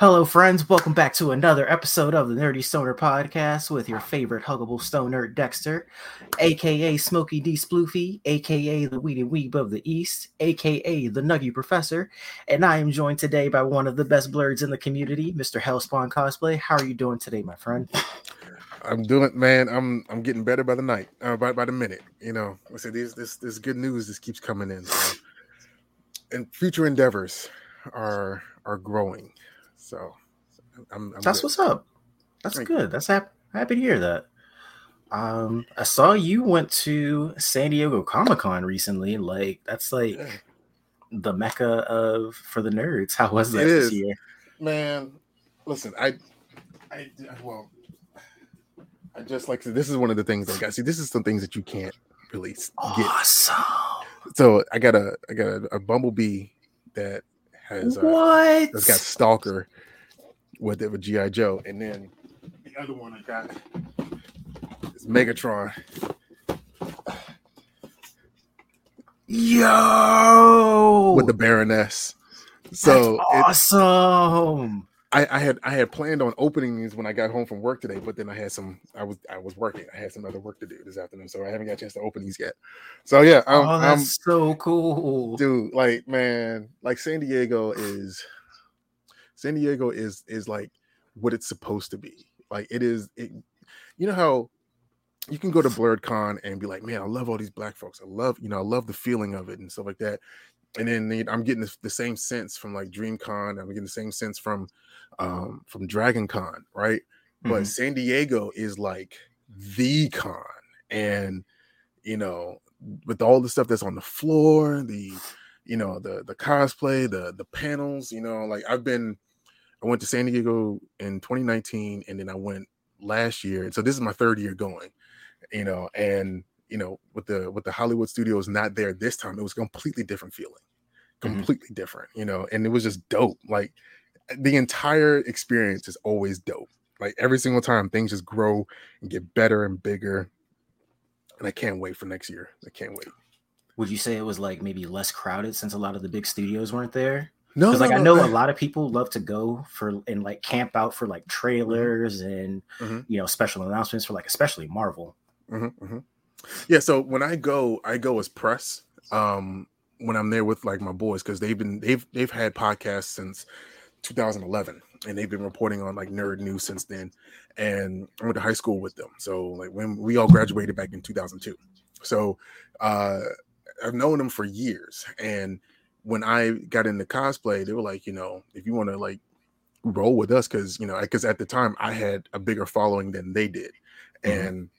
Hello, friends. Welcome back to another episode of the Nerdy Stoner Podcast with your favorite huggable stoner, Dexter, aka Smokey D. Sploofy, aka the Weedy Weeb of the East, aka the Nuggy Professor, and I am joined today by one of the best blerds in the community, Mr. Hellspawn Cosplay. How are you doing today, my friend? I'm doing, man. I'm I'm getting better by the night, uh, by by the minute. You know, I said this this this good news just keeps coming in, so. and future endeavors are are growing. So I'm, I'm that's good. what's up. That's Thank good. You. That's happy. Happy to hear that. Um, I saw you went to San Diego Comic Con recently. Like that's like yeah. the mecca of for the nerds. How was that it this is. year? Man, listen, I, I well, I just like this is one of the things I got. See, this is some things that you can't really get. Awesome. So I got a I got a, a bumblebee that has uh, what? That's got Stalker with it with GI Joe, and then the other one I got is Megatron. Yo, with the Baroness. So That's awesome. I, I, had I had planned on opening these when I got home from work today, but then I had some I was I was working. I had some other work to do this afternoon, so I haven't got a chance to open these yet. So yeah, I'm, oh, that's I'm, so cool, dude. Like man, like San Diego is San Diego is is like what it's supposed to be. Like it is. It, you know how you can go to Blerd Con and be like, man, I love all these black folks. I love you know I love the feeling of it and stuff like that and then I'm getting the, the, same sense from like DreamCon. I'm getting the same sense from um from Dragon Con, right? Mm-hmm. But San Diego is like the con, and you know, with all the stuff that's on the floor, the you know, the the cosplay, the the panels, you know, like I've been I went to San Diego in 2019 and then I went last year. And so this is my third year going, you know, and you know, with the with the Hollywood studios not there this time, it was a completely different feeling. Mm-hmm. Completely mm-hmm. different, you know, and it was just dope. Like the entire experience is always dope. Like every single time things just grow and get better and bigger. And I can't wait for next year. I can't wait. Would you say it was like maybe less crowded since a lot of the big studios weren't there? No, no like no, I know no. a lot of people love to go for and like camp out for like mm-hmm. trailers mm-hmm. and mm-hmm. you know special announcements for like especially Marvel. Mm-hmm, mm-hmm. Yeah, so when I go, I go as press. Um, when I'm there with like my boys because they've been they've they've had podcasts since 2011 and they've been reporting on like nerd news since then and i went to high school with them so like when we all graduated back in 2002 so uh i've known them for years and when i got into cosplay they were like you know if you want to like roll with us because you know because at the time i had a bigger following than they did mm-hmm. and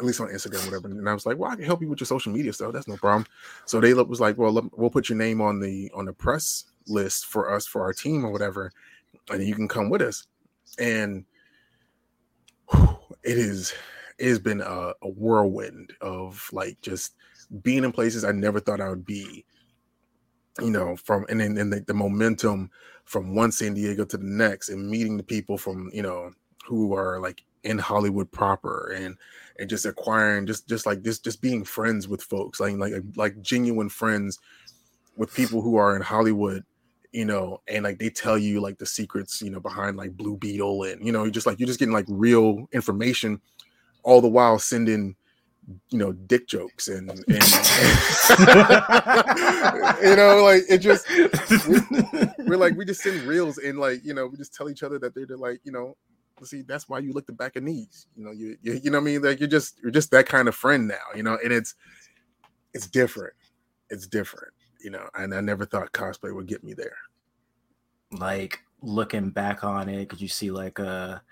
at least on Instagram, whatever. And I was like, well, I can help you with your social media stuff. That's no problem. So they was like, well, we'll put your name on the on the press list for us for our team or whatever, and you can come with us. And it is it has been a, a whirlwind of like just being in places I never thought I would be. You know, from and then the, the momentum from one San Diego to the next, and meeting the people from you know who are like in Hollywood proper and and just acquiring just just like this just being friends with folks like like like genuine friends with people who are in Hollywood you know, and like they tell you like the secrets, you know, behind like Blue Beetle, and you know, you just like you're just getting like real information, all the while sending, you know, dick jokes and, and, and you know, like it just we're, we're, like we just send reels and like you know we just tell each other that they're, they're like you know, see that's why you look the back of knees, you know, you, you you know what I mean, like you're just you're just that kind of friend now, you know, and it's it's different, it's different you know, and I never thought cosplay would get me there. Like looking back on it, could you see like a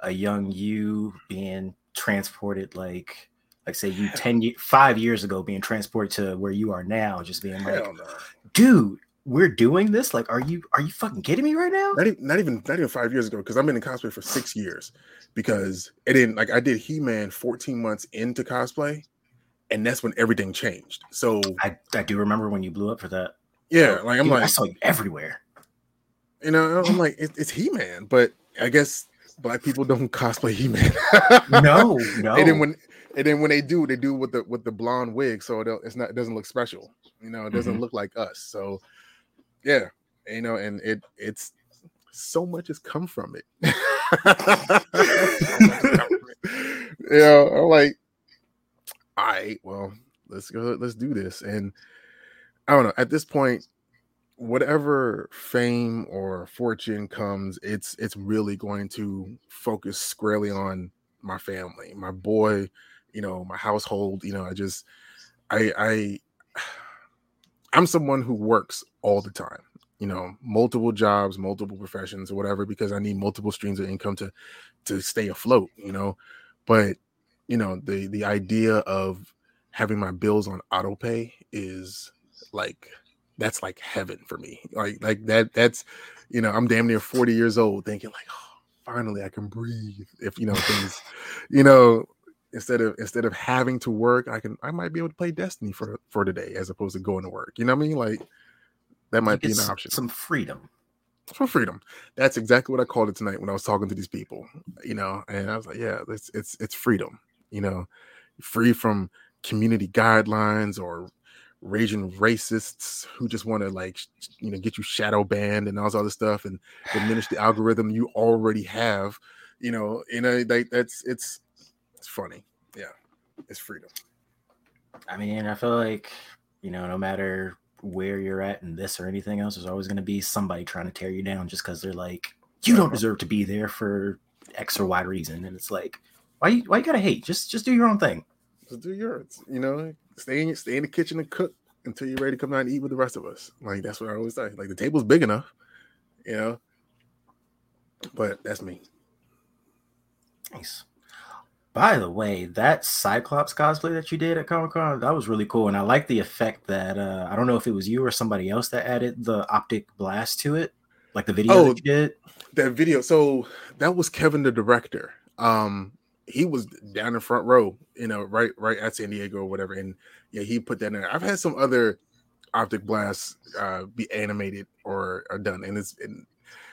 a young you being transported like like say you 10 five years ago being transported to where you are now just being like no. dude we're doing this like are you are you fucking kidding me right now not even not even, not even five years ago because i've been in cosplay for six years because it didn't like i did he-man 14 months into cosplay and that's when everything changed. So I, I do remember when you blew up for that. Yeah, like I'm Dude, like I saw you everywhere. You know, I'm like it, it's He Man, but I guess black people don't cosplay He Man. no, no. And then when and then when they do, they do with the with the blonde wig, so it, it's not it doesn't look special. You know, it doesn't mm-hmm. look like us. So yeah, you know, and it it's so much has come from it. yeah, I'm like, all right, well, let's go, let's do this. And I don't know, at this point, whatever fame or fortune comes, it's it's really going to focus squarely on my family, my boy, you know, my household. You know, I just I I I'm someone who works all the time, you know, multiple jobs, multiple professions or whatever, because I need multiple streams of income to to stay afloat, you know. But you know, the the idea of having my bills on auto pay is like that's like heaven for me. Like like that that's you know, I'm damn near 40 years old thinking like, oh, finally I can breathe. If you know things, you know, instead of instead of having to work, I can I might be able to play Destiny for for today as opposed to going to work. You know what I mean? Like that might be an option. Some freedom. For freedom. That's exactly what I called it tonight when I was talking to these people. You know, and I was like, yeah, it's it's it's freedom. You know, free from community guidelines or raging racists who just want to like you know get you shadow banned and all this other stuff and diminish the algorithm you already have you know you know like that's it's it's funny yeah it's freedom i mean i feel like you know no matter where you're at in this or anything else there's always going to be somebody trying to tear you down just because they're like you don't deserve to be there for x or y reason and it's like why you, why you gotta hate just just do your own thing just do yours you know stay in stay in the kitchen and cook until you're ready to come out and eat with the rest of us. Like that's what I always say. Like the table's big enough, you know. But that's me. Nice. By the way, that Cyclops cosplay that you did at Comic Con, that was really cool. And I like the effect that uh, I don't know if it was you or somebody else that added the optic blast to it, like the video oh, that you did. That video. So that was Kevin, the director. Um, he was down in front row, you know, right right at San Diego or whatever. And yeah, he put that in. There. I've had some other optic blasts uh, be animated or, or done, and it's and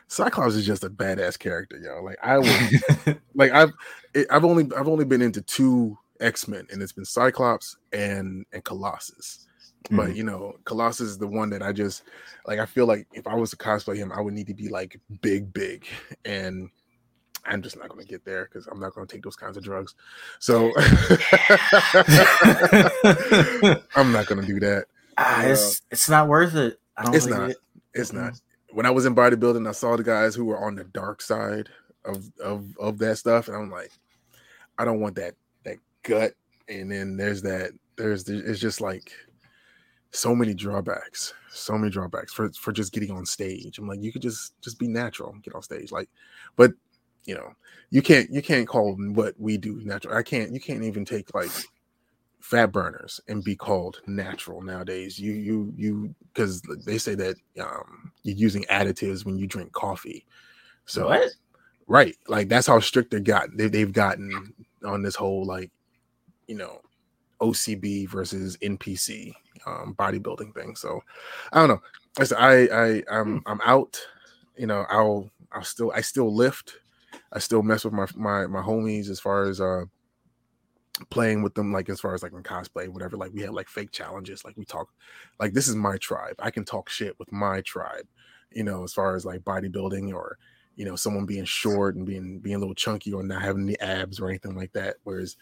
Cyclops is just a badass character, yo. Like I would, like I've I've only I've only been into two X Men, and it's been Cyclops and and Colossus. Mm-hmm. But you know, Colossus is the one that I just like. I feel like if I was to cosplay him, I would need to be like big, big, and I'm just not going to get there because I'm not going to take those kinds of drugs. So I'm not going to do that. Ah, uh, it's it's not worth it. it's not. It. It's not. When I was in bodybuilding, I saw the guys who were on the dark side of of of that stuff, and I'm like, I don't want that that gut. And then there's that. There's it's just like so many drawbacks so many drawbacks for for just getting on stage i'm like you could just just be natural get on stage like but you know, you can't you can't call what we do natural. I can't you can't even take like fat burners and be called natural nowadays. You you you because they say that um you're using additives when you drink coffee. So what? right, like that's how strict they got. They, they've gotten on this whole like you know OCB versus NPC um, bodybuilding thing. So I don't know. I I I I'm I'm out. You know, I'll I'll still I still lift. I still mess with my my my homies as far as uh playing with them like as far as like in cosplay whatever like we had like fake challenges like we talk like this is my tribe i can talk shit with my tribe you know as far as like bodybuilding or you know someone being short and being being a little chunky or not having the abs or anything like that whereas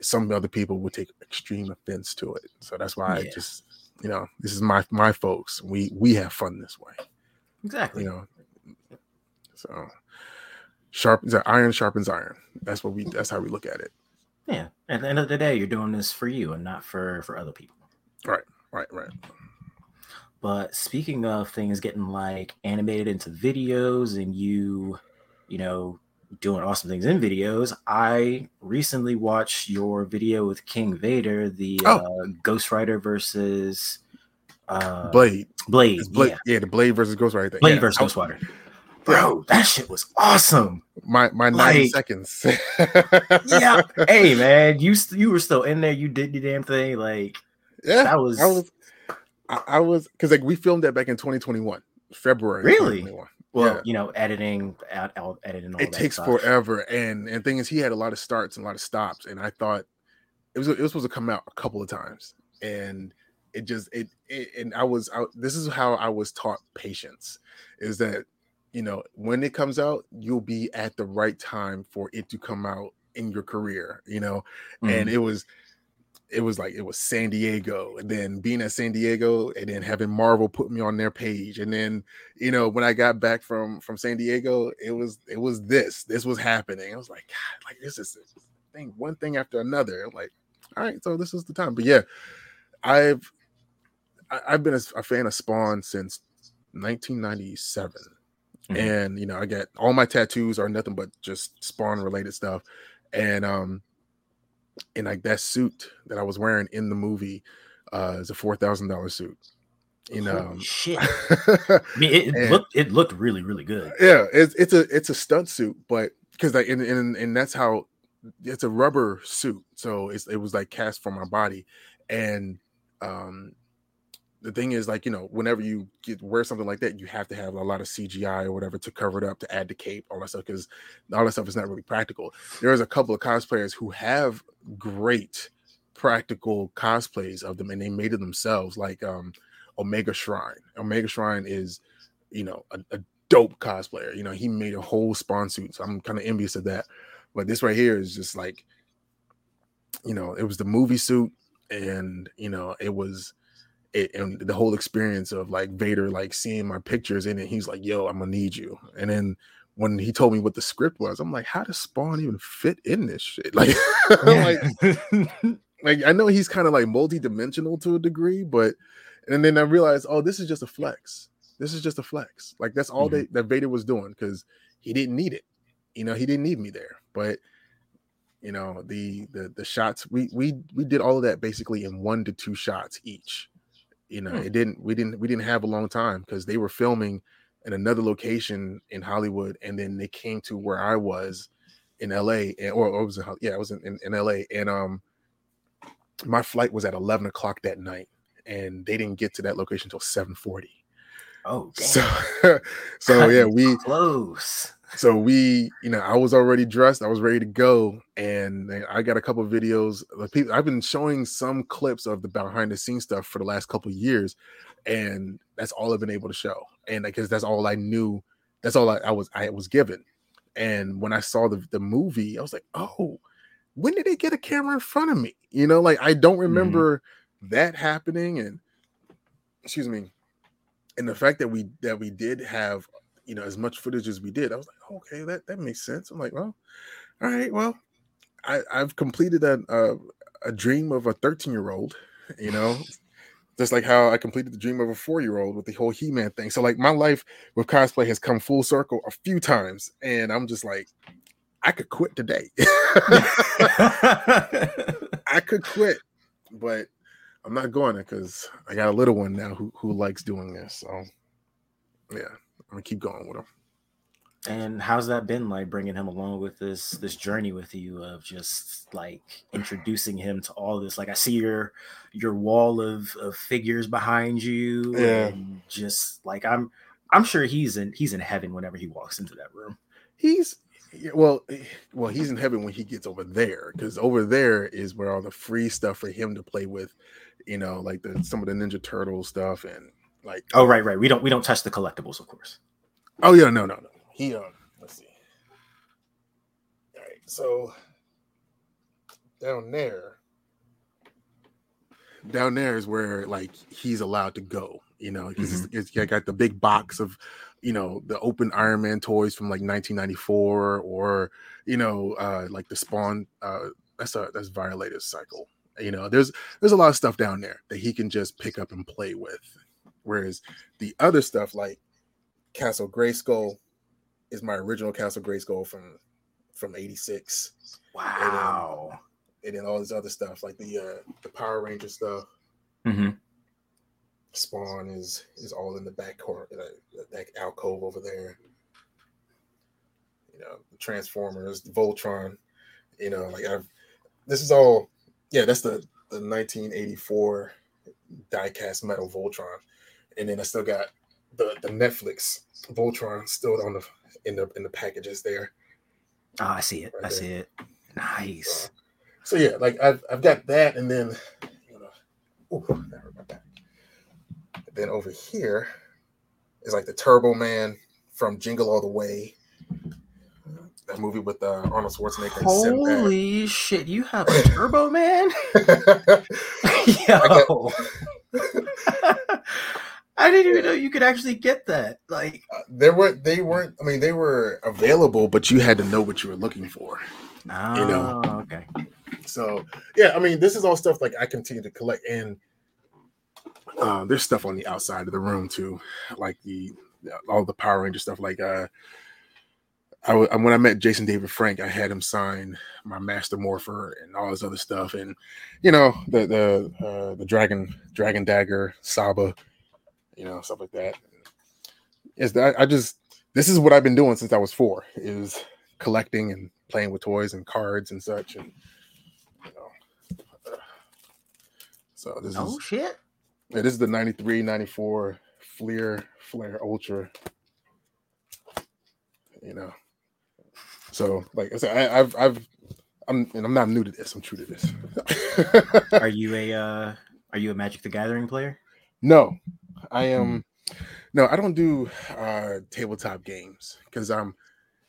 some other people would take extreme offense to it so that's why yeah. i just you know this is my my folks we we have fun this way exactly you know so sharpens iron sharpens iron. That's what we that's how we look at it. Yeah. At the end of the day, you're doing this for you and not for for other people. Right, right, right. But speaking of things getting like animated into videos and you, you know, doing awesome things in videos, I recently watched your video with King Vader, the oh. uh, Ghost Rider versus uh, Blade. Blade. Blade. Yeah. yeah. the Blade versus Ghost Rider. Blade yeah. versus Ghost Rider bro, that shit was awesome. My my like, 90 seconds. yeah. Hey man, you you were still in there. You did the damn thing. Like yeah, that was I was I, was because like we filmed that back in 2021, February. Really? Well, yeah. you know, editing, out, out editing. it takes stuff. forever, and and thing is, he had a lot of starts and a lot of stops, and I thought it was it was supposed to come out a couple of times, and it just it, it and I was out. This is how I was taught patience, is that you know, when it comes out, you'll be at the right time for it to come out in your career, you know. Mm-hmm. And it was it was like it was San Diego, and then being at San Diego, and then having Marvel put me on their page, and then you know when I got back from from San Diego, it was it was this this was happening. I was like, God, like this is thing one thing after another. I'm like, all right, so this is the time. But yeah, I've I've been a, a fan of Spawn since 1997. Mm-hmm. And you know, I got all my tattoos are nothing but just Spawn related stuff. And um and like that suit that I was wearing in the movie uh is a four thousand dollar suit. You know, Holy shit. I mean, it, it looked it looked really really good. Yeah, it's it's a it's a stunt suit, but because like and, and and that's how it's a rubber suit, so it's it was like cast for my body, and um the thing is like you know whenever you get wear something like that you have to have a lot of cgi or whatever to cover it up to add the cape all that stuff because all that stuff is not really practical. There's a couple of cosplayers who have great practical cosplays of them and they made it themselves like um omega shrine. Omega shrine is you know a, a dope cosplayer you know he made a whole spawn suit so i'm kind of envious of that. But this right here is just like you know it was the movie suit and you know it was it, and the whole experience of like Vader like seeing my pictures in it, he's like, "Yo, I'm gonna need you." And then when he told me what the script was, I'm like, "How does Spawn even fit in this shit?" Like, like, like I know he's kind of like multi-dimensional to a degree, but and then I realized, oh, this is just a flex. This is just a flex. Like that's all mm-hmm. they, that Vader was doing because he didn't need it. You know, he didn't need me there, but you know the the the shots we we we did all of that basically in one to two shots each you know, hmm. it didn't we didn't we didn't have a long time because they were filming in another location in Hollywood, and then they came to where I was in LA, and, or, or was in, yeah, I was in, in, in LA, and um, my flight was at eleven o'clock that night, and they didn't get to that location until seven forty. Oh, damn. so so yeah, we close so we you know i was already dressed i was ready to go and i got a couple videos people i've been showing some clips of the behind the scenes stuff for the last couple years and that's all i've been able to show and because that's all i knew that's all I, I, was i was given and when i saw the, the movie i was like oh when did they get a camera in front of me you know like i don't mm-hmm. remember mm-hmm. that happening and excuse me and the fact that we that we did have you know as much footage as we did i was like oh, okay that that makes sense. I'm like well all right well i i've completed a a, uh, a dream of a 13 year old you know just like how i completed the dream of a four year old with the whole he-man thing. So like my life with cosplay has come full circle a few times and i'm just like i could quit today. I could quit but i'm not going it because i got a little one now who, who likes doing this so yeah I'm gonna keep going with him. And how's that been like bringing him along with this this journey with you of just like introducing him to all this? Like I see your your wall of, of figures behind you, yeah. and just like I'm I'm sure he's in he's in heaven whenever he walks into that room. He's well, well, he's in heaven when he gets over there because over there is where all the free stuff for him to play with, you know, like the some of the Ninja Turtle stuff and like oh right, right. We don't we don't touch the collectibles, of course. Oh yeah, no, no, no. He um let's see. All right, so down there, down there is where like he's allowed to go. You know, because mm-hmm. it's, it's got the big box of you know the open Iron Man toys from like 1994, or you know, uh like the Spawn. Uh, that's a that's Violet's cycle. You know, there's there's a lot of stuff down there that he can just pick up and play with. Whereas the other stuff like Castle Grayskull is my original Castle Grayskull from from '86. Wow. And, um, and, then all this other stuff like the uh the Power Ranger stuff. Mm-hmm. Spawn is is all in the back corner, that, that alcove over there. You know, Transformers, Voltron. You know, like I've this is all. Yeah, that's the the 1984 diecast metal Voltron and then I still got the the Netflix Voltron still on the in the in the packages there. Oh, I see it. Right I there. see it. Nice. Uh, so yeah, like I've I've got that, and then you know, ooh, that hurt my back. Then over here is like the Turbo Man from Jingle All the Way. That movie with uh, Arnold Schwarzenegger. Holy shit, you have a turbo man? Yo. I didn't even know you could actually get that. Like, Uh, there were they weren't. I mean, they were available, but you had to know what you were looking for. oh, You know. okay. So yeah, I mean, this is all stuff like I continue to collect, and uh, there's stuff on the outside of the room too, like the all the Power Ranger stuff. Like uh, I when I met Jason David Frank, I had him sign my Master Morpher and all this other stuff, and you know the the uh, the Dragon Dragon Dagger Saba, you know stuff like that. Is that I just this is what I've been doing since I was four is collecting and playing with toys and cards and such and you know so this Oh is shit. yeah, this is the 93 94 Fleer Flair Ultra you know so like I said I, I've I've I'm and I'm not new to this I'm true to this Are you a uh are you a Magic the Gathering player? no I am no I don't do uh tabletop games because I'm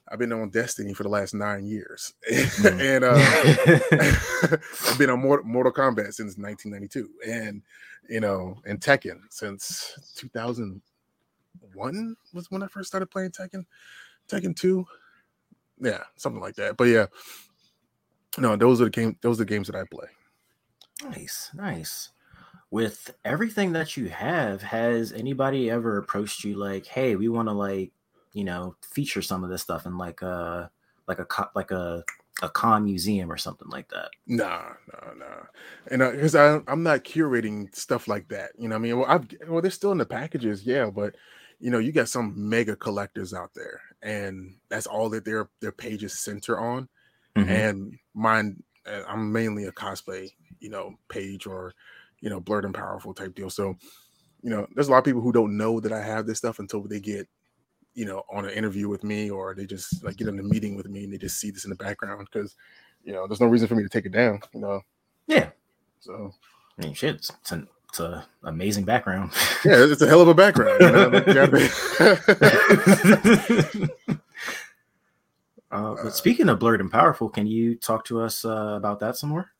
I've been on Destiny for the last nine years and uh I've been on Mortal, Kombat since 1992, and you know, and Tekken since 2001 was when I first started playing Tekken. Tekken 2, yeah, something like that. But yeah, no, those are the game. Those are the games that I play. nice, nice. With everything that you have, has anybody ever approached you like, "Hey, we want to like, you know, feature some of this stuff in like a like a like a a con museum or something like that?" Nah, nah, nah. And because I I'm not curating stuff like that. You know, what I mean, well, I've well, they're still in the packages, yeah, but you know, you got some mega collectors out there, and that's all that their their pages center on. Mhm. and mine uh, i'm mainly a cosplay you know page or you know blerd and powerful type deal so you know there's a lot of people who don't know that i have this stuff until they get you know on an interview with me or they just like get in a meeting with me and they just see this in the background because you know there's no reason for me to take it down you know Yeah, so I mean, shit, it's, an it's a amazing background. yeah it's a hell of a background you know? Like, uh, but speaking of blerd and powerful, can you talk to us uh, about that some more?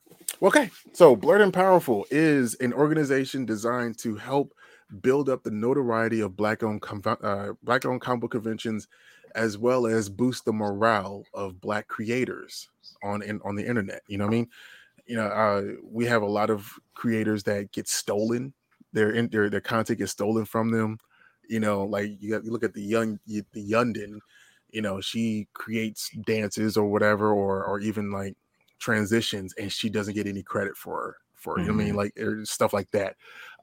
Okay, so Blerd and Powerful is an organization designed to help build up the notoriety of black-owned com- uh, black-owned comic book conventions, as well as boost the morale of black creators on in, on the internet. You know what I mean? You know, uh, we have a lot of creators that get stolen. Their in, their their content gets stolen from them. You know, like you, got, you look at the young the Yundin. You know, she creates dances or whatever, or or even like transitions and she doesn't get any credit for for you know I mean like er, stuff like that.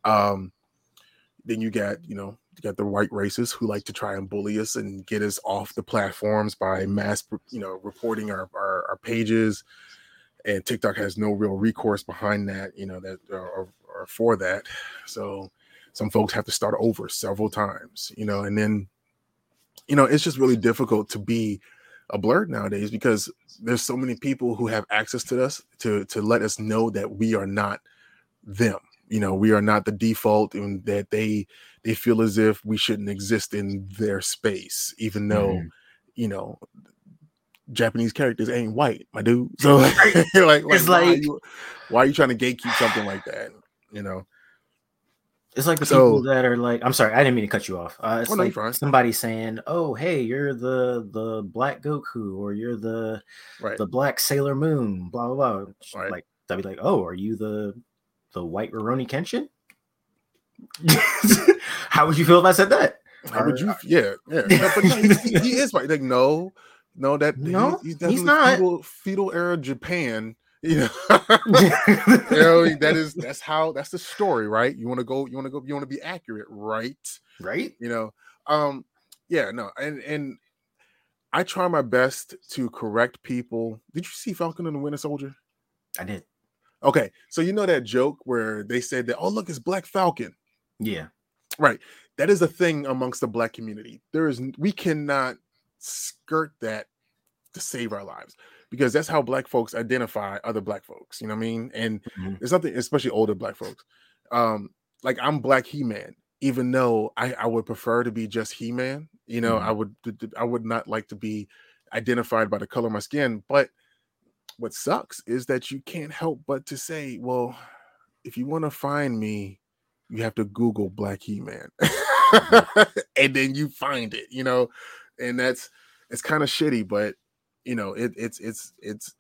Um then you got you know you got the white racists who like to try and bully us and get us off the platforms by mass you know reporting our our, our pages and TikTok has no real recourse behind that you know that or, or for that so some folks have to start over several times you know and then you know it's just really difficult to be a blerd nowadays because there's so many people who have access to us to to let us know that we are not them. You know we are not the default and that they they feel as if we shouldn't exist in their space even though Mhm. you know japanese characters ain't white my dude. So like, like, It's why, are like- you, why are you trying to gatekeep something like that you know It's like the So- people that are like, I'm sorry, I didn't mean to cut you off. Uh, it's Oh, like you're somebody saying, "Oh, hey, you're the the Black Goku, or you're the right the Black Sailor Moon." Blah blah blah. Right. Like they'd be like, "Oh, are you the the White Rurouni Kenshin?" How would you feel if I said that? How would you? Yeah, yeah. No, but no, he, he is right. Like, no, no, that No, he's, he's not. Feudal, feudal era Japan. You know, you know that is that's how that's the story, right? You want to go, you want to go, you want to be accurate, right? right? You know, um, yeah, no, and and I try my best to correct people. Did you see Falcon and the Winter Soldier? I did. Okay, so you know that joke where they said that, oh look, it's Black Falcon. Yeah. Right. That is a thing amongst the black community. There is we cannot skirt that to save our lives because that's how black folks identify other black folks. You know what I mean? And Mhm. there's something, especially older black folks. Um, like I'm black He-Man. even though I, I would prefer to be just He-Man, you know, Mhm. I would I would not like to be identified by the color of my skin. But what sucks is that you can't help but to say, well, if you want to find me, you have to Google Black He-Man. and then you find it, you know, and that's it's kind of shitty, but you know, it, it's it's it's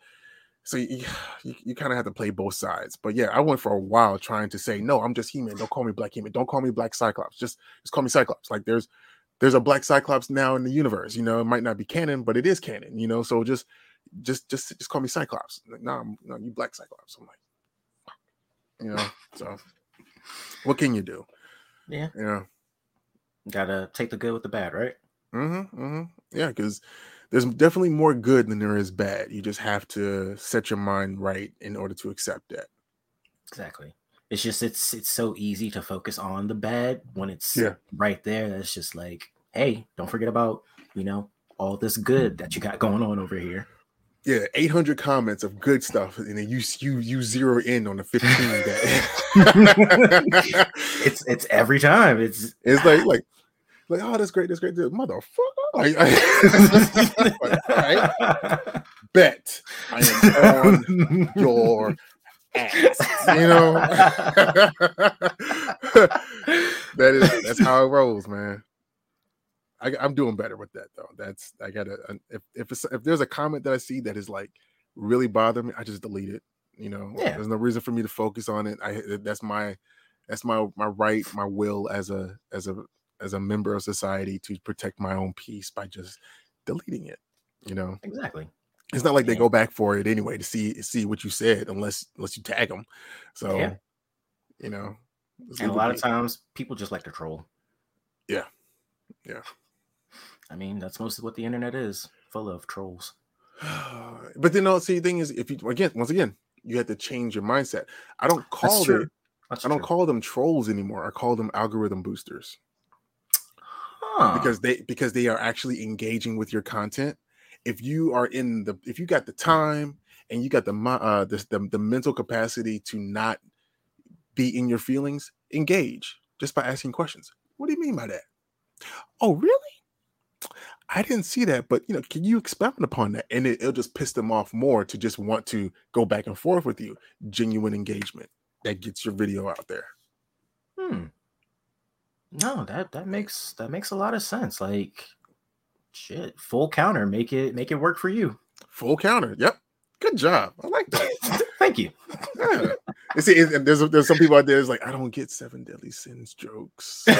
so you, you, you kind of have to play both sides. But yeah, I went for a while trying to say, no, I'm just He-Man. Don't call me Black He-Man. Don't call me Black Cyclops. Just just call me Cyclops. Like there's there's a Black Cyclops now in the universe. You know, it might not be canon, but it is canon. You know, so just just just just call me Cyclops. Like, no, I'm, no, you Black Cyclops. I'm like, you know, so what can you do? Yeah. Yeah. Gotta take the good with the bad, right? Mm-hmm, mm-hmm. Yeah, because there's definitely more good than there is bad. You just have to set your mind right in order to accept that. Exactly. It's just it's it's so easy to focus on the bad when it's Yeah. right there. That's just like, hey, don't forget about you know all this good that you got going on over here. Yeah, 800 comments of good stuff, and then you you you zero in on the 15 that It's it's every time. It's it's like like like oh that's great that's great motherfucker. Like, I, like, all right bet I am on your ass. You know? That is that's how it rolls man. I, I'm doing better with that though. That's I gotta if if, it's, if there's a comment that I see that is like really bothering me I just delete it you know? Yeah. there's no reason for me to focus on it. I that's my that's my my right my will as a as a as a member of society to protect my own peace by just deleting it you know exactly. it's not like they go back for it anyway to see see what you said unless unless you tag them so Yeah. you know And a lot of times people just like to troll. Yeah. Yeah. I mean, that's mostly what the internet is, full of trolls. but then, no, see, the thing is, if you again, once again, you have to change your mindset. I don't call it. I don't true. call them trolls anymore. I call them algorithm boosters Huh. because they because they are actually engaging with your content. If you are in the if you got the time and you got the uh the, the, the mental capacity to not be in your feelings, engage just by asking questions. What do you mean by that? Oh, really? I didn't see that, but you know, can you expound upon that? And it, it'll just piss them off more to just want to go back and forth with you. Genuine engagement that gets your video out there. Hmm. No, that that makes that makes a lot of sense. Like, shit, full counter, make it make it work for you. Full counter. Yep. Good job. I like that. Thank you. Yeah. You see, and there's there's some people out there that's like, I don't get seven deadly sins jokes.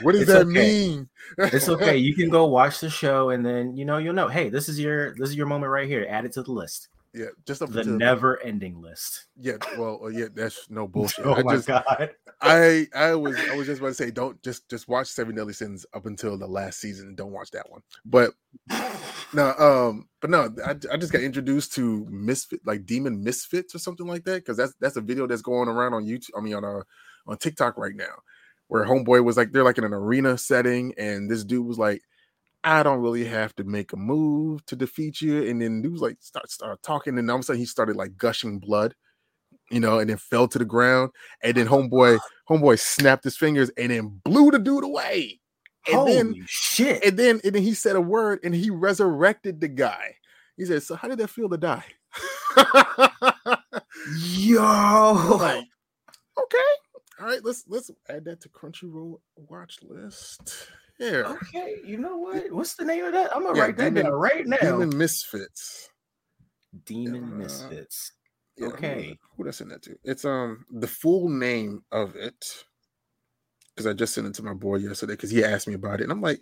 what does It's that okay. mean? it's okay. You can go watch the show, and then you know you'll know. Hey, this is your this is your moment right here. Add it to the list, Yeah, just up the until never-ending list. yeah. Well, uh, yeah, that's no bullshit. Oh I my just, god! I, I was, I was just about to say, don't just, just watch Seven Deadly Sins up until the last season. Don't watch that one. But no, um, but no, I, I just got introduced to Misfit, like Demon Misfits or something like that, because that's that's a video that's going around on YouTube. I mean, on uh on TikTok right now, where Homeboy was like, they're like in an arena setting, and this dude was like, I don't really have to make a move to defeat you, and then dude was like, start start talking, and all of a sudden he started like gushing blood, you know, and then fell to the ground, and then oh Homeboy Homeboy snapped his fingers and then blew the dude away. And Holy then shit! and then and then he said a word and he resurrected the guy. He said, "So how did that feel to die?" Yo, like, okay, all right, let's let's add that to Crunchyroll watch list. Here, okay. You know what? What's the name of that? I'm gonna Yeah, write that Demon- down right now. Demon, Demon Misfits. Yeah. Misfits. Yeah, Okay. who, did I send that to? It's um the full name of it because I just sent it to my boy yesterday because he asked me about it, and I'm like,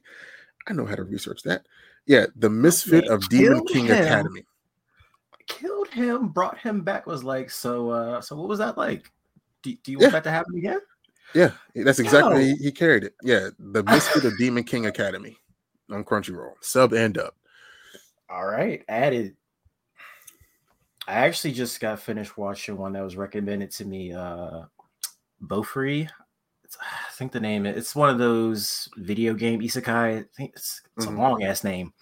I know how to research that. Yeah, the Misfit man of Demon King him. Academy. Killed him, brought him back. Was like, so. uh So what was that like? Do, do you want that to happen again? Yeah, that's exactly Yo. he, he carried it. Yeah, the Misfit of Demon King Academy on Crunchyroll, sub and up. All right, added. I actually just got finished watching one that was recommended to me. Uh, Bofuri. I think the name. It's one of those video game isekai. I think it's, it's Mhm. a long ass name.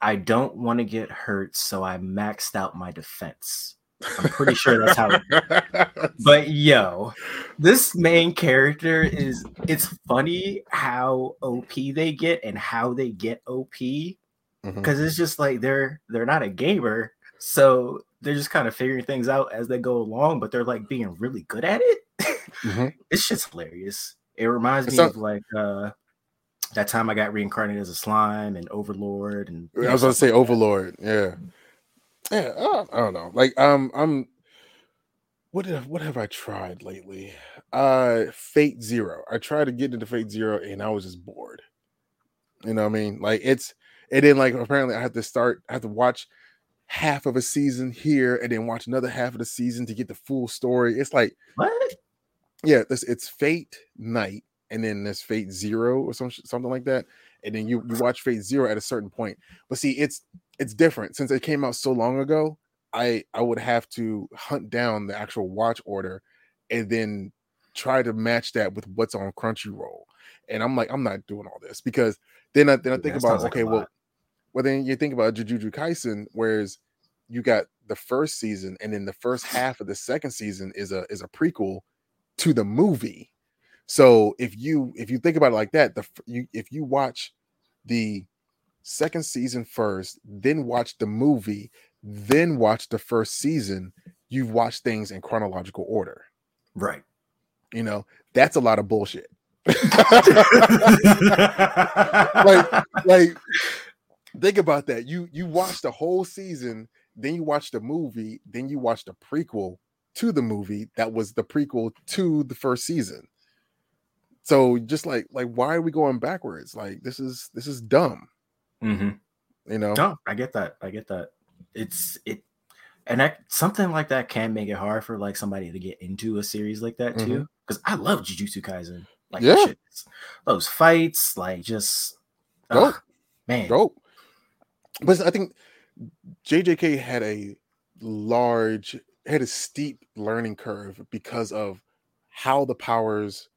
I don't want to get hurt, so I maxed out my defense. I'm pretty sure that's how. It, but yo, this main character is it's funny how OP they get and how they get OP because mm-hmm. it's just like they're they're not a gamer, so they're just kind of figuring things out as they go along, but they're like being really good at it. mm-hmm. It's just hilarious. It reminds me of like uh that time I got reincarnated as a slime and Overlord and I was gonna say Overlord, yeah. Yeah, uh, I don't know. Like um I'm what did what have I tried lately? Uh Fate Zero. I tried to get into Fate Zero and I was just bored. You know what I mean? Like it's it didn't like apparently I have to start I have to watch half of a season here and then watch another half of the season to get the full story. It's like what? Yeah, this it's Fate Night and then there's Fate Zero or some something like that, and then you you watch Fate Zero at a certain point. But see, it's it's different since it came out so long ago. I I would have to hunt down the actual watch order and then try to match that with what's on Crunchyroll. And I'm like, I'm not doing all this because then I then I think about okay, like well, well then you think about Jujutsu Kaisen, whereas you got the first season and then the first half of the second season is a is a prequel to the movie so if you if you think about it like that, the you if you watch the second season first, then watch the movie, then watch the first season, you've watched things in chronological order. Right. You know, that's a lot of bullshit. like like think about that. You you watch the whole season, then you watch the movie, then you watch the prequel to the movie that was the prequel to the first season. So just like like why are we going backwards? Like this is this is dumb. Mm-hmm. You know. No, I get that. I get that. It's it and that something like that can make it hard for like somebody to get into a series like that too. Because mm-hmm. I love Jujutsu Kaisen. Like yeah. those fights, like just dope. Ugh, man. Dope. But I think JJK had a large had a steep learning curve because of how the powers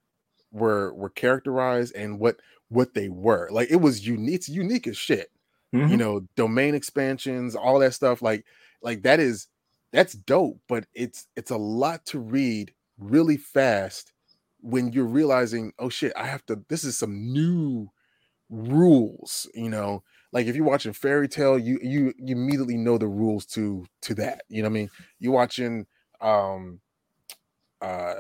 were were characterized and what what they were. Like it was unique, it's unique as shit. Mm-hmm. You know, domain expansions, all that stuff. Like like that is that's dope, but it's it's a lot to read really fast when you're realizing, oh shit, I have to. This is some new rules. You know, like if you're watching Fairy Tail, you you you immediately know the rules to to that. You know what I mean? You're watching um uh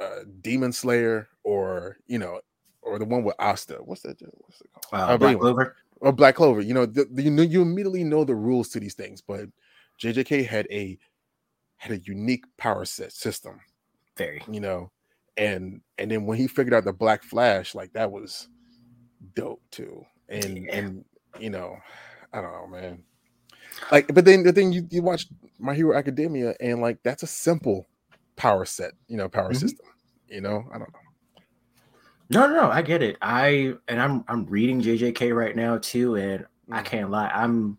uh, Demon Slayer or you know, or the one with Asta. What's that? What's it called? Uh, Black Clover. Or Black Clover. You know, the, the, you know, you immediately know the rules to these things. But JJK had a had a unique power set system. Very. You know, and and then when he figured out the Black Flash, like that was dope too. And yeah. and you know, I don't know, man. Like, but then the thing you you watch My Hero Academia, and like that's a simple power set, you know, power mm-hmm. system. You know, I don't know. No, no, no, I get it. I and I'm I'm reading JJK right now too, and mm-hmm. I can't lie. I'm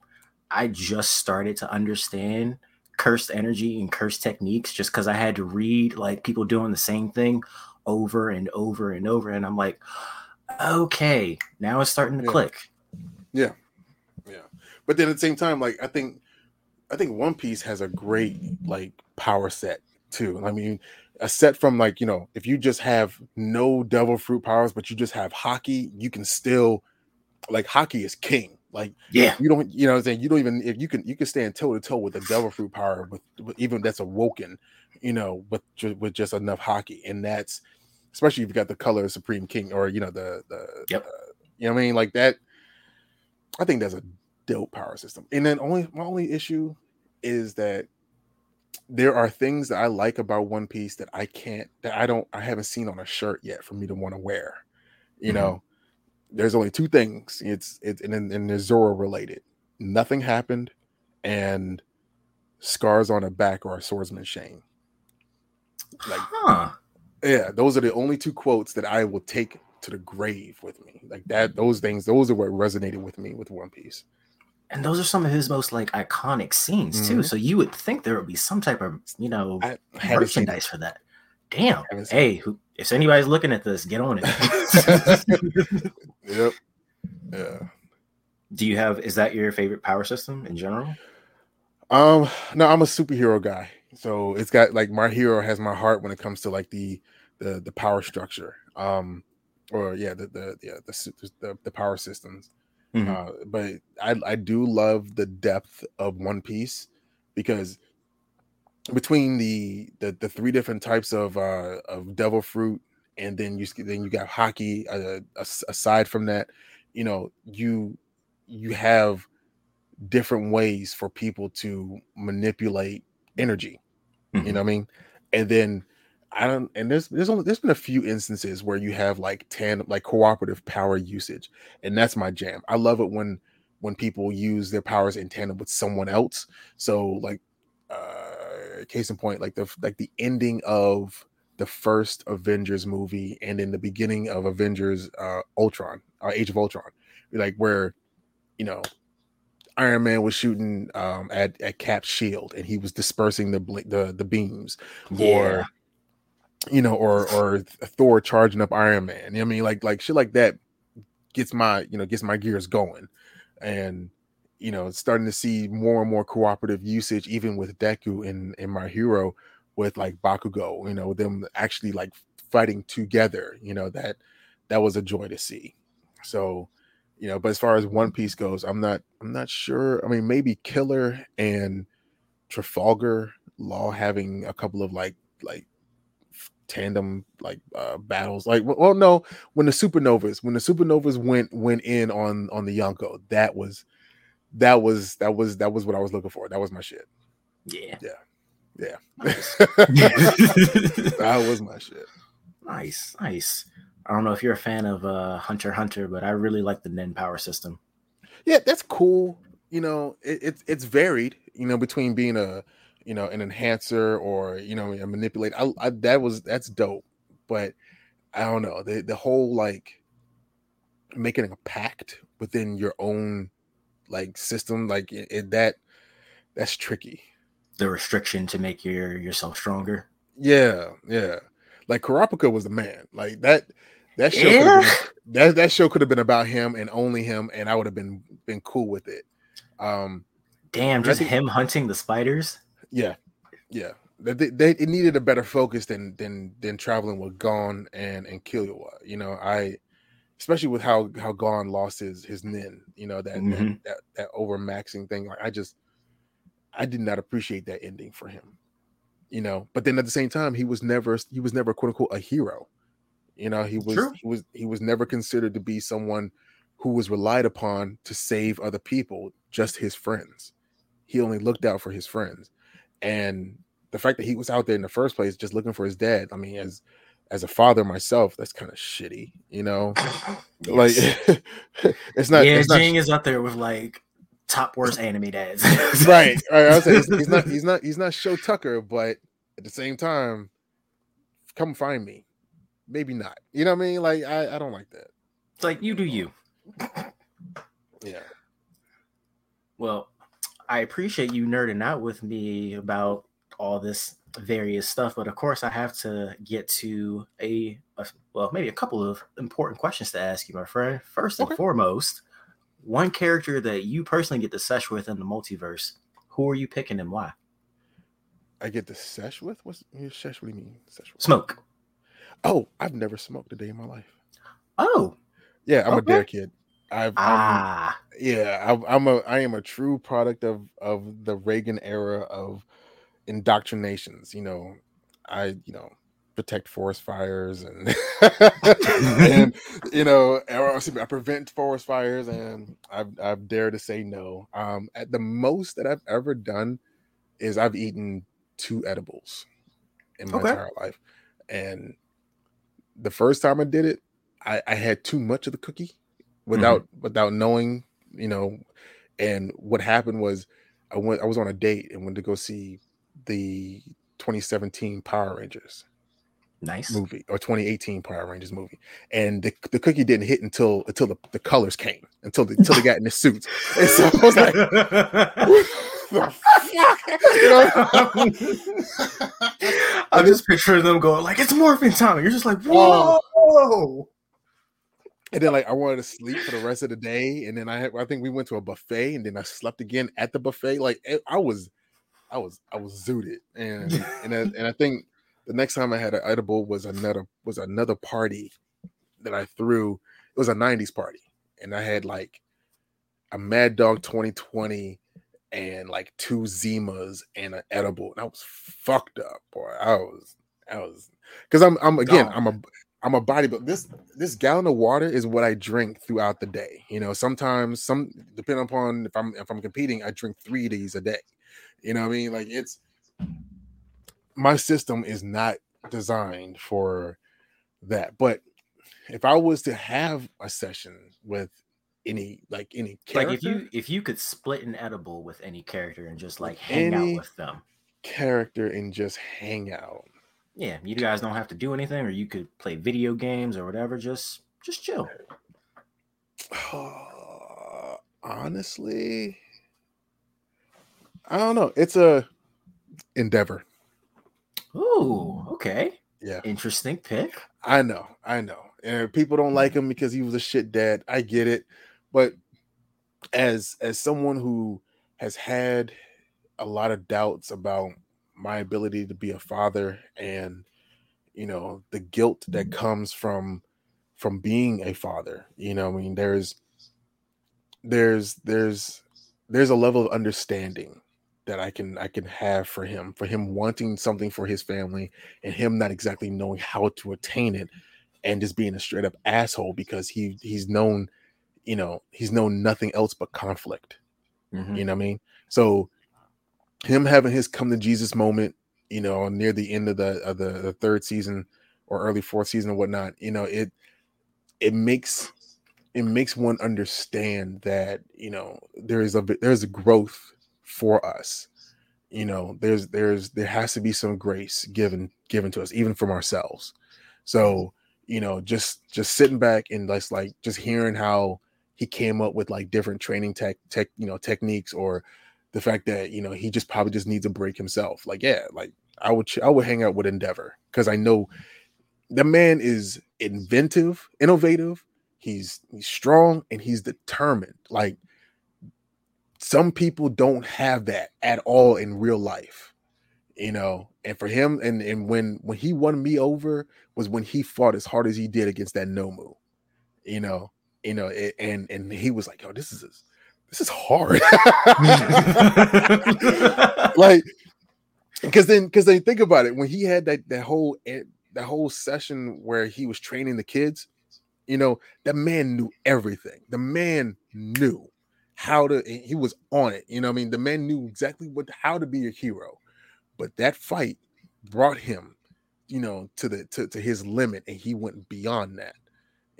I just started to understand cursed energy and cursed techniques just because I had to read like people doing the same thing over and over and over, and I'm like, okay, now it's starting to yeah. click. Yeah, yeah. But then at the same time, like I think I think One Piece has a great like power set too. I mean, a set from like you know if you just have no devil fruit powers but you just have haki you can still like haki is king. Like yeah. you don't you know i'm saying? You don't even if you can you can stand toe to toe with the devil fruit power with, with, even that's awoken you know with with just enough haki. And that's especially if you got the color of supreme king or you know the the yep. Uh, you know what i mean? Like that i think that's a dope power system. And then only my only issue is that there are things that I like about One Piece that I can't that I don't I haven't seen on a shirt yet for me to want to wear. You mm-hmm. know, there's only two things. It's it's and, and they're Zoro related. Nothing happened, and scars on a back or a swordsman's shame. Like, huh. yeah, those are the only two quotes that I will take to the grave with me. Like that, those things, those are what resonated with me with One Piece and those are some of his most like iconic scenes too. Mm-hmm. So you would think there would be some type of you know merchandise for that. Damn. Hey, who, if anybody's looking at this, get on it. yep. Yeah. Do you have? Is that your favorite power system in general? Um, no, I'm a superhero guy. So it's got like my hero has my heart when it comes to like the the the power structure. Um or yeah, the the yeah, the the, the power systems. Mm-hmm. Uh, but I I do love the depth of One Piece because between the the, the three different types of uh of devil fruit and then you then you got haki. uh, aside from that you know you you have different ways for people to manipulate energy mm-hmm. you know what i mean and then i don't and there's there's only there's been a few instances where you have like tandem like cooperative power usage and that's my jam i love it when when people use their powers in tandem with someone else so like uh case in point like the like the ending of the first Avengers movie and in the beginning of Avengers uh Ultron, uh, Age of Ultron, like where you know Iron Man was shooting um at at Cap's shield and he was dispersing the the the beams, yeah. or you know, or or Thor charging up Iron Man. You know I mean, like like shit like that gets my you know gets my gears going, and you know starting to see more and more cooperative usage even with Deku and and my hero with like Bakugo, you know, them actually like fighting together, you know, that that was a joy to see. So, you know, but as far as One Piece goes, I'm not I'm not sure. I mean, maybe Killer and Trafalgar Law having a couple of like like tandem like uh battles like well no when the supernovas when the supernovas went went in on on the yonko that was that was that was that was what i was looking for that was my shit yeah yeah yeah. that was my shit. Nice, nice. I don't know if you're a fan of uh, Hunter Hunter, but I really like the Nen power system. Yeah, that's cool. You know, it, it's it's varied. You know, between being a you know an enhancer or you know a manipulate. I, I that was that's dope, but I don't know the the whole like making a pact within your own like system like it, it, that that's tricky the restriction to make your yourself stronger. Yeah, yeah. Like Kurapika was the man. Like that that show yeah. been, that that show could have been about him and only him, and I would have been been cool with it. Um Damn, just think, him hunting the spiders. Yeah, yeah. They, they, it needed a better focus than than than traveling with Gon and and Killua. You know, I especially with how how Gon lost his his Nen. You know that mm-hmm. that, that that over maxing thing. Like I just I did not appreciate that ending for him. You know, but then at the same time, he was never he was never quote unquote a hero. You know, he was True. he was he was never considered to be someone who was relied upon to save other people, just his friends. He only looked out for his friends. And the fact that he was out there in the first place just looking for his dad, I mean, as as a father myself, that's kind of shitty, you know. Like it's not. Yeah, it's Ging not, is out there with like top worst anime dads. right. Right. I was saying he's, he's not he's not he's not Shou Tucker, but at the same time, come find me. Maybe not. You know what I mean? Like I, I don't like that. It's like you do you. Yeah. Well, I appreciate you nerding out with me about all this various stuff, but of course I have to get to a, a well, maybe a couple of important questions to ask you, my friend. First and okay. foremost, one character that you personally get to sesh with in the multiverse, who are you picking and why? I get to sesh with? What's sesh? What do you mean? Sesh with? Smoke. Oh, I've never smoked a day in my life. Oh, yeah, I'm okay. a dare kid. I've, ah, I'm, yeah, I, I'm a, I am a true product of of the Reagan era of indoctrinations. You know, I, you know, protect forest fires and and you know I prevent forest fires and I've I've dared to say no. Um, at the most that I've ever done is I've eaten two edibles in my okay. entire life, and the first time I did it, I, I had too much of the cookie without mm-hmm. without knowing, you know. And what happened was I went I was on a date and went to go see the 2017 Power Rangers nice movie or 2018 Power Rangers movie, and the, the cookie didn't hit until until the, the colors came until the, until they got in the suits, and so I was like, you know? I'm just picturing them going like it's morphing time. You're just like whoa. Oh. And then like I wanted to sleep for the rest of the day, and then I had, I think we went to a buffet, and then I slept again at the buffet. Like eh, I was I was I was zooted, and and I, and I think the next time I had an edible was another was another party that I threw. It was a '90s party, and I had like a Mad Dog 2020 and like two Zimas and an edible, and I was fucked up, boy. I was I was because I'm I'm again I'm a I'm a body, but this this gallon of water is what I drink throughout the day. You know, sometimes some depending upon if I'm if I'm competing, I drink three of these a day. You know what I mean? Like it's my system is not designed for that. But if I was to have a session with any like any character, like if you if you could split an edible with any character and just like hang out with them, character and just hang out. Yeah, you guys don't have to do anything, or you could play video games or whatever. Just just chill. Uh, honestly, I don't know. It's a endeavor. Ooh, okay. Yeah. Interesting pick. I know. I know. And people don't like him because he was a shit dad. I get it. But as as someone who has had a lot of doubts about my ability to be a father and you know the guilt that comes from from being a father you know i mean there's there's there's there's a level of understanding that I can I can have for him for him wanting something for his family and him not exactly knowing how to attain it and just being a straight up asshole because he he's known you know he's known nothing else but conflict mm-hmm. you know what I mean so him having his come to Jesus moment you know near the end of the of the, the third season or early fourth season or whatnot you know it it makes it makes one understand that you know there is a there's a growth for us. You know there's there's there has to be some grace given given to us even from ourselves. So you know just just sitting back and just like just hearing how he came up with like different training tech tech you know techniques or the fact that you know he just probably just needs a break himself. Like yeah like i would i would hang out with endeavor because i know the man is inventive innovative he's he's strong and he's determined. Like some people don't have that at all in real life you know? And for him and and when when he won me over was when he fought as hard as he did against that nomu you know? You know it, and and he was like oh this is this is hard like because then because they think about it when he had that that whole that whole session where he was training the kids you know that man knew everything the man knew how to he was on it. You know, I mean, the man knew exactly what how to be a hero. But that fight brought him, you know, to the to, to his limit and he went beyond that.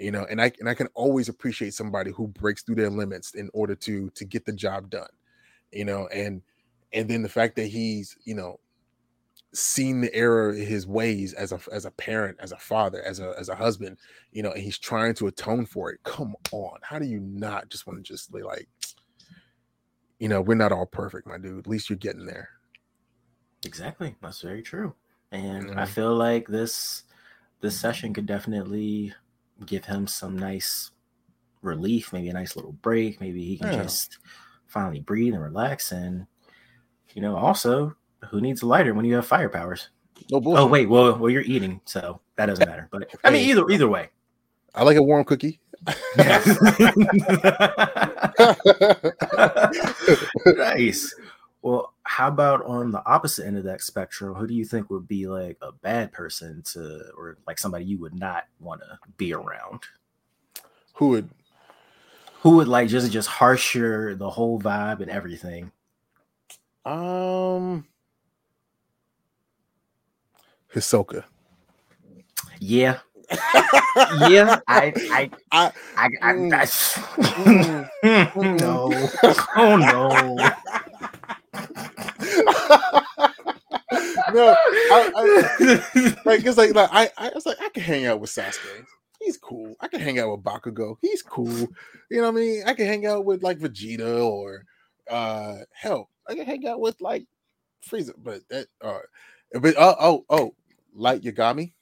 You know, and I and I can always appreciate somebody who breaks through their limits in order to to get the job done. You know, and and then the fact that he's, you know, seen the error in his ways as a as a parent, as a father, as a as a husband, you know, and he's trying to atone for it. Come on, how do you not just want to just be like, you know, we're not all perfect, my dude. At least you're getting there. Exactly, that's very true, and mm-hmm. I feel like this this session could definitely give him some nice relief, maybe a nice little break. Maybe he can yeah. just finally breathe and relax, and you know, also who needs a lighter when you have fire powers? Oh, oh wait, well, well, you're eating, so that doesn't matter. But I mean, either either way, I like a warm cookie. nice. Well, how about on the opposite end of that spectrum? Who do you think would be like a bad person to, or like somebody you would not want to be around? Who would? Who would like just just harsher the whole vibe and everything? Um, Hisoka. Yeah. yeah, I, I, I, I, I, mm, I mm, mm, no, oh no, no, I, I, like it's like, like I, I was like I can hang out with Sasuke. He's cool. I can hang out with Bakugo. He's cool. You know what I mean? I can hang out with like Vegeta or uh hell, I can hang out with like Frieza, but that uh but oh oh oh Light Yagami,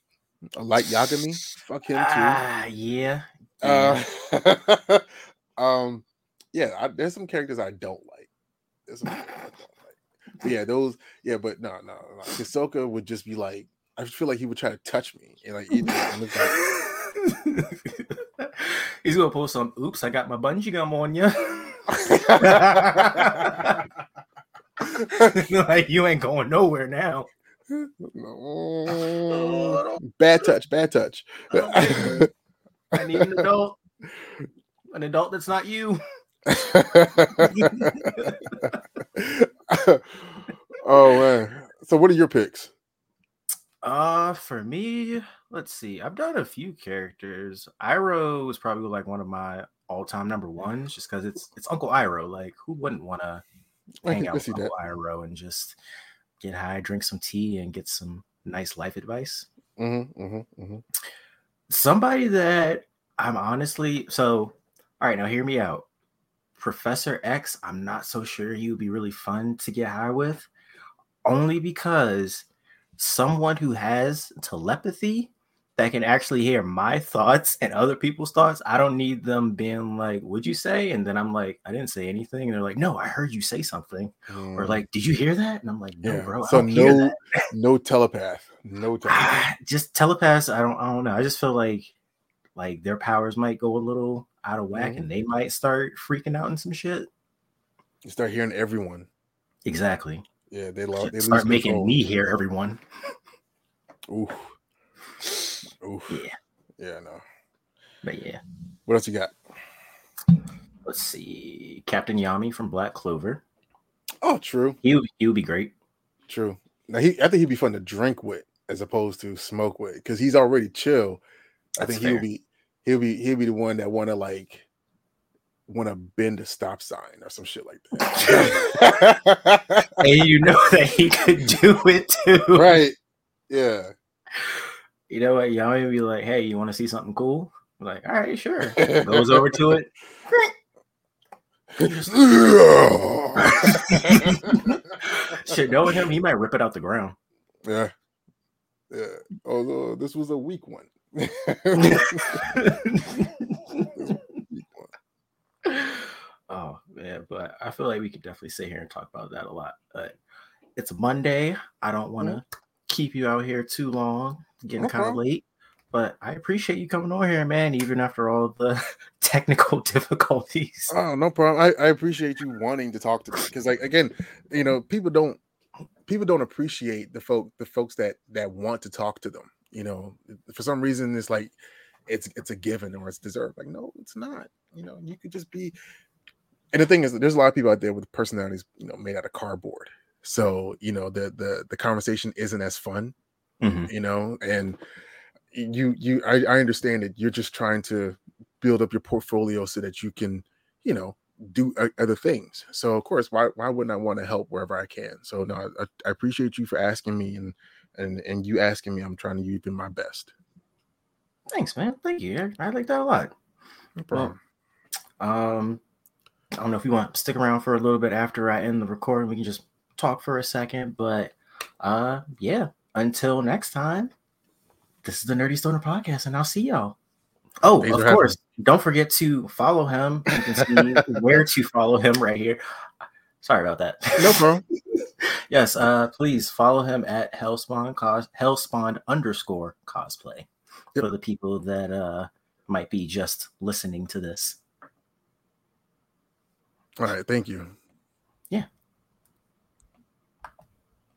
Light Yagami, fuck him too. Ah, uh, yeah. Uh, um, yeah. I, there's some characters I don't like. There's some I don't yeah, those. Yeah, but no, no, no. Hisoka would just be like, I just feel like he would try to touch me, and like, and like... he's gonna post some. Oops, I got my bungee gum on you. like you ain't going nowhere now. No. Bad touch, bad touch. I need an adult. An adult that's not you. Oh man. So what are your picks? Uh for me, let's see. I've done a few characters. Iroh was probably like one of my all-time number ones just because it's it's Uncle Iroh. Like who wouldn't want to hang out with Uncle Iroh and just get high, drink some tea, and get some nice life advice? Mm-hmm, mm-hmm, mm-hmm. Somebody that I'm honestly so all right, now hear me out. Professor X, I'm not so sure he would be really fun to get high with, only because someone who has telepathy that can actually hear my thoughts and other people's thoughts. I don't need them being like, "Would you say?" And then I'm like, "I didn't say anything." And they're like, "No, I heard you say something," mm. or like, "Did you hear that?" And I'm like, "No, yeah. bro." so no, no telepath, no telepath. just telepaths. I don't. I don't know. I just feel like like their powers might go a little out of whack, mm-hmm. and they might start freaking out and some shit. You start hearing everyone. Exactly. Yeah, they, lo- they start making control. me hear everyone. Ooh. Ooh. Yeah. Yeah, no. But yeah. What else you got? Let's see. Captain Yami from Black Clover. Oh, true. He he would be great. True. Now he I think he'd be fun to drink with as opposed to smoke with because he's already chill. That's I think fair. he'll be he'll be he'll be the one that want to like want to bend a stop sign or some shit like that. and you know that he could do it too, right? Yeah. You know what? Y'all may be like, "Hey, you want to see something cool?" I'm like, all right, sure. Goes over to it. Should know him, he might rip it out the ground. Yeah. Yeah. Although this was a weak one. Oh man, but I feel like we could definitely sit here and talk about that a lot. But it's Monday. I don't want to mm-hmm. keep you out here too long, getting kind of late. But I appreciate you coming on here, man, even after all the technical difficulties. Oh, no problem. I, I appreciate you wanting to talk to me because, like, again, you know, people don't people don't appreciate the folk the folks that that want to talk to them you know for some reason it's like it's it's a given or it's deserved like no it's not you know you could just be and the thing is there's a lot of people out there with personalities you know made out of cardboard so you know the the the conversation isn't as fun mm-hmm. you know and you you I, I understand that you're just trying to build up your portfolio so that you can you know do other things so of course why why wouldn't i want to help wherever i can so no I, I appreciate you for asking me and and and you asking me, I'm trying to do my best. Thanks, man. Thank you. I like that a lot. No problem. Well, um, I don't know if you want to stick around for a little bit after I end the recording. We can just talk for a second, but uh, yeah. Until next time, this is the Nerdy Stoner Podcast, and I'll see y'all. Oh, Thanks of course, don't forget to follow him. You can see where to follow him right here. Sorry about that. No problem. yes, uh, please follow him at Hellspawn cos Hellspawn underscore cosplay yep. for the people that uh might be just listening to this. All right, thank you.